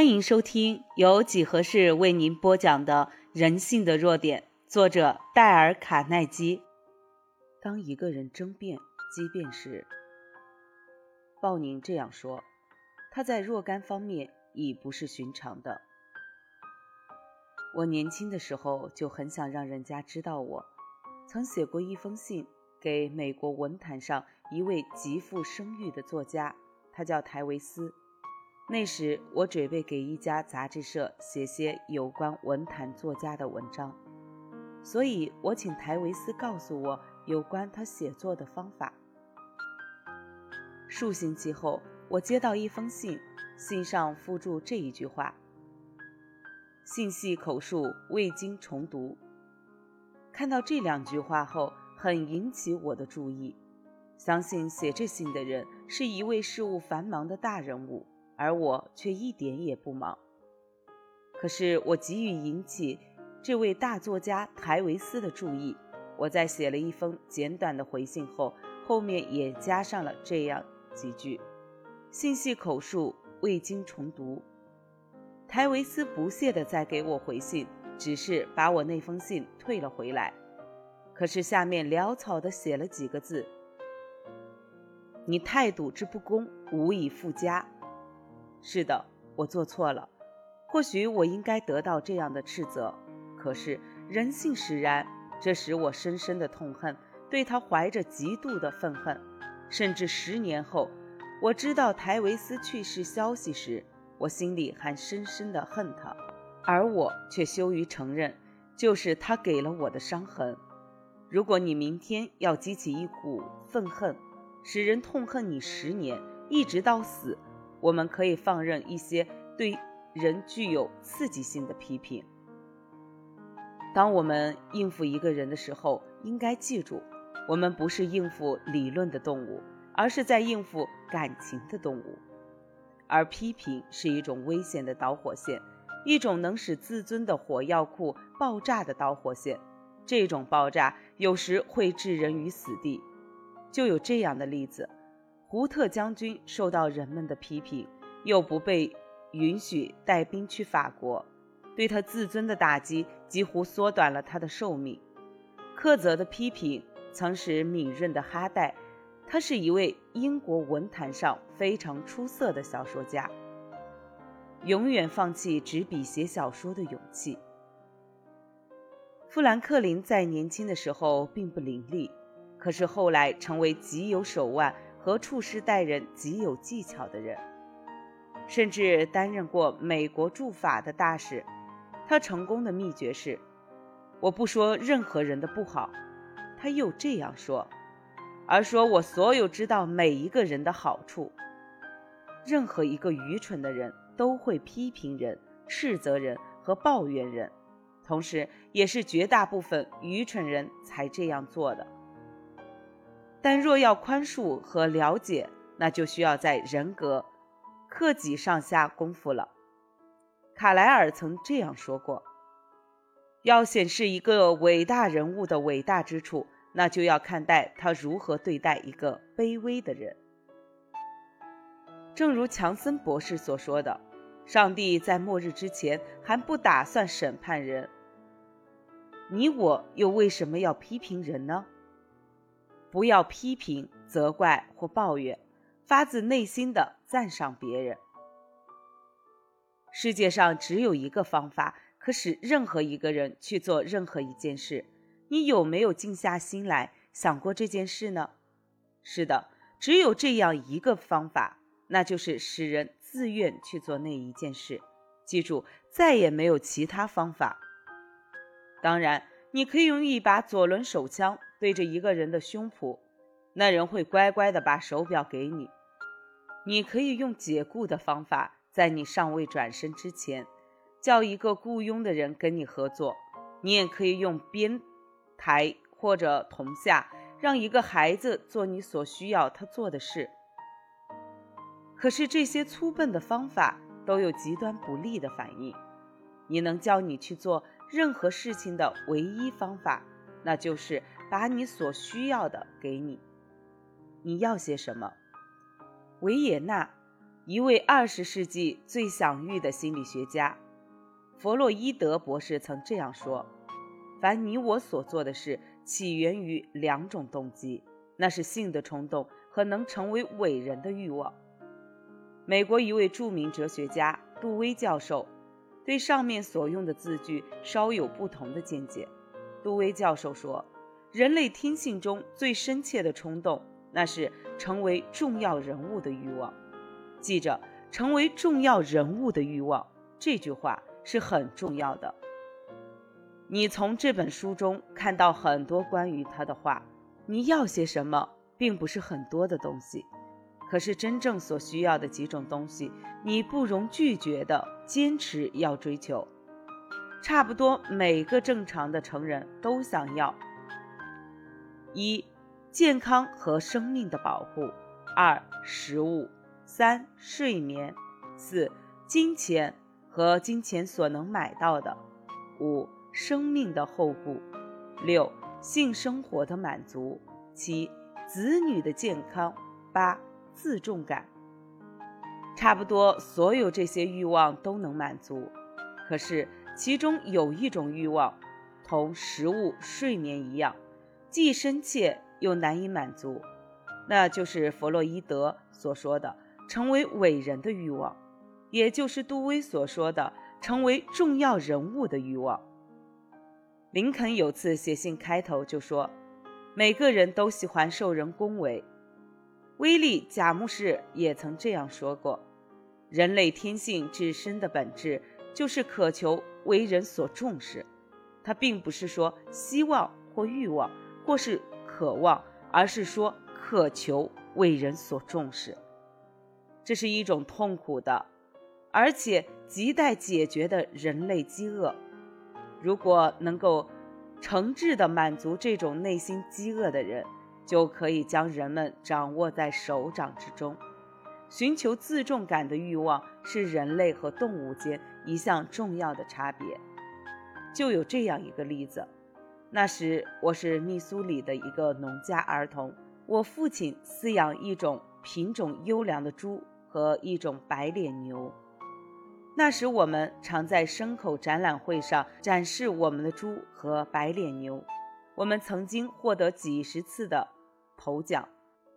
欢迎收听由几何式为您播讲的《人性的弱点》，作者戴尔·卡耐基。当一个人争辩、激辩时，鲍宁这样说：“他在若干方面已不是寻常的。我年轻的时候就很想让人家知道，我曾写过一封信给美国文坛上一位极富声誉的作家，他叫泰维斯。”那时，我准备给一家杂志社写些有关文坛作家的文章，所以我请台维斯告诉我有关他写作的方法。数星期后，我接到一封信，信上附注这一句话：“信系口述，未经重读。”看到这两句话后，很引起我的注意。相信写这信的人是一位事务繁忙的大人物。而我却一点也不忙。可是我急于引起这位大作家台维斯的注意，我在写了一封简短的回信后，后面也加上了这样几句：信系口述，未经重读。台维斯不屑地再给我回信，只是把我那封信退了回来。可是下面潦草地写了几个字：“你态度之不公，无以复加。”是的，我做错了，或许我应该得到这样的斥责。可是人性使然，这使我深深的痛恨，对他怀着极度的愤恨。甚至十年后，我知道台维斯去世消息时，我心里还深深的恨他，而我却羞于承认，就是他给了我的伤痕。如果你明天要激起一股愤恨，使人痛恨你十年，一直到死。我们可以放任一些对人具有刺激性的批评。当我们应付一个人的时候，应该记住，我们不是应付理论的动物，而是在应付感情的动物。而批评是一种危险的导火线，一种能使自尊的火药库爆炸的导火线。这种爆炸有时会置人于死地。就有这样的例子。胡特将军受到人们的批评，又不被允许带兵去法国，对他自尊的打击几乎缩短了他的寿命。苛责的批评曾使敏锐的哈代，他是一位英国文坛上非常出色的小说家，永远放弃执笔写小说的勇气。富兰克林在年轻的时候并不伶俐，可是后来成为极有手腕。和处事待人极有技巧的人，甚至担任过美国驻法的大使。他成功的秘诀是：我不说任何人的不好，他又这样说，而说我所有知道每一个人的好处。任何一个愚蠢的人都会批评人、斥责人和抱怨人，同时也是绝大部分愚蠢人才这样做的。但若要宽恕和了解，那就需要在人格、克己上下功夫了。卡莱尔曾这样说过：“要显示一个伟大人物的伟大之处，那就要看待他如何对待一个卑微的人。”正如强森博士所说的：“上帝在末日之前还不打算审判人，你我又为什么要批评人呢？”不要批评、责怪或抱怨，发自内心的赞赏别人。世界上只有一个方法，可使任何一个人去做任何一件事。你有没有静下心来想过这件事呢？是的，只有这样一个方法，那就是使人自愿去做那一件事。记住，再也没有其他方法。当然，你可以用一把左轮手枪。对着一个人的胸脯，那人会乖乖的把手表给你。你可以用解雇的方法，在你尚未转身之前，叫一个雇佣的人跟你合作。你也可以用编台或者同下，让一个孩子做你所需要他做的事。可是这些粗笨的方法都有极端不利的反应。你能教你去做任何事情的唯一方法。那就是把你所需要的给你。你要些什么？维也纳，一位二十世纪最享誉的心理学家弗洛伊德博士曾这样说：“凡你我所做的事，起源于两种动机，那是性的冲动和能成为伟人的欲望。”美国一位著名哲学家杜威教授对上面所用的字句稍有不同的见解。杜威教授说：“人类天性中最深切的冲动，那是成为重要人物的欲望。记着，成为重要人物的欲望这句话是很重要的。你从这本书中看到很多关于他的话。你要些什么，并不是很多的东西。”可是真正所需要的几种东西，你不容拒绝的坚持要追求。差不多每个正常的成人都想要：一、健康和生命的保护；二、食物；三、睡眠；四、金钱和金钱所能买到的；五、生命的后顾；六、性生活的满足；七、子女的健康；八。自重感，差不多所有这些欲望都能满足，可是其中有一种欲望，同食物、睡眠一样，既深切又难以满足，那就是弗洛伊德所说的成为伟人的欲望，也就是杜威所说的成为重要人物的欲望。林肯有次写信开头就说：“每个人都喜欢受人恭维。”威利·贾木士也曾这样说过：“人类天性至深的本质就是渴求为人所重视。他并不是说希望或欲望，或是渴望，而是说渴求为人所重视。这是一种痛苦的，而且亟待解决的人类饥饿。如果能够诚挚地满足这种内心饥饿的人。”就可以将人们掌握在手掌之中。寻求自重感的欲望是人类和动物间一项重要的差别。就有这样一个例子：那时我是密苏里的一个农家儿童，我父亲饲养一种品种优良的猪和一种白脸牛。那时我们常在牲口展览会上展示我们的猪和白脸牛，我们曾经获得几十次的。头奖，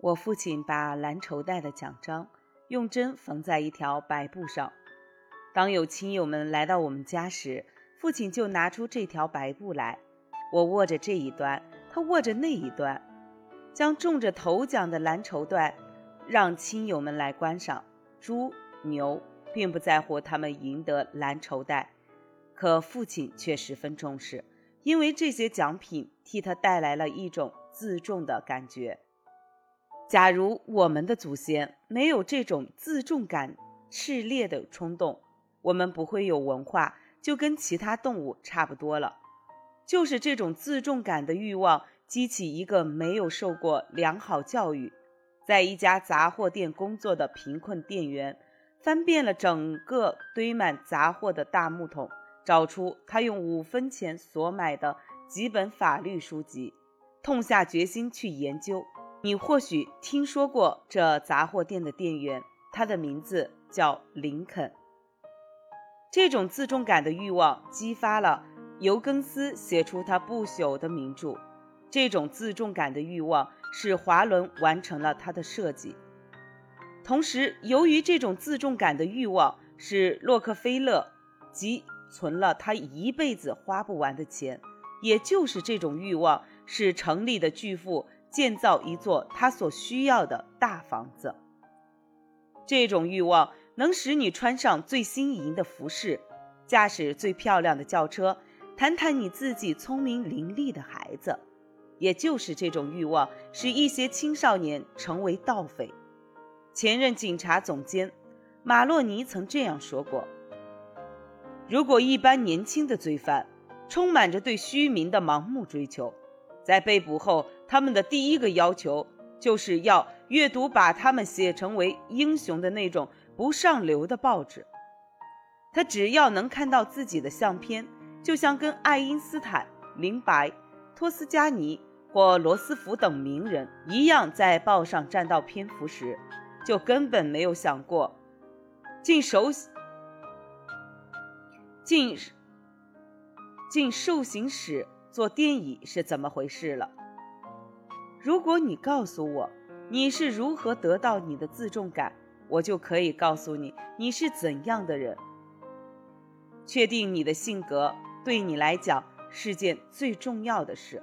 我父亲把蓝绸带的奖章用针缝在一条白布上。当有亲友们来到我们家时，父亲就拿出这条白布来，我握着这一端，他握着那一端，将中着头奖的蓝绸缎让亲友们来观赏。猪牛并不在乎他们赢得蓝绸带，可父亲却十分重视，因为这些奖品替他带来了一种。自重的感觉。假如我们的祖先没有这种自重感炽烈的冲动，我们不会有文化，就跟其他动物差不多了。就是这种自重感的欲望，激起一个没有受过良好教育，在一家杂货店工作的贫困店员，翻遍了整个堆满杂货的大木桶，找出他用五分钱所买的几本法律书籍。痛下决心去研究。你或许听说过这杂货店的店员，他的名字叫林肯。这种自重感的欲望激发了尤根斯写出他不朽的名著。这种自重感的欲望使华伦完成了他的设计。同时，由于这种自重感的欲望，使洛克菲勒积存了他一辈子花不完的钱。也就是这种欲望。使城里的巨富建造一座他所需要的大房子。这种欲望能使你穿上最新颖的服饰，驾驶最漂亮的轿车，谈谈你自己聪明伶俐的孩子。也就是这种欲望，使一些青少年成为盗匪。前任警察总监马洛尼曾这样说过：“如果一般年轻的罪犯充满着对虚名的盲目追求。”在被捕后，他们的第一个要求就是要阅读把他们写成为英雄的那种不上流的报纸。他只要能看到自己的相片，就像跟爱因斯坦、林白、托斯加尼或罗斯福等名人一样，在报上占到篇幅时，就根本没有想过进手进进受刑室坐电椅是怎么回事了？如果你告诉我你是如何得到你的自重感，我就可以告诉你你是怎样的人。确定你的性格对你来讲是件最重要的事。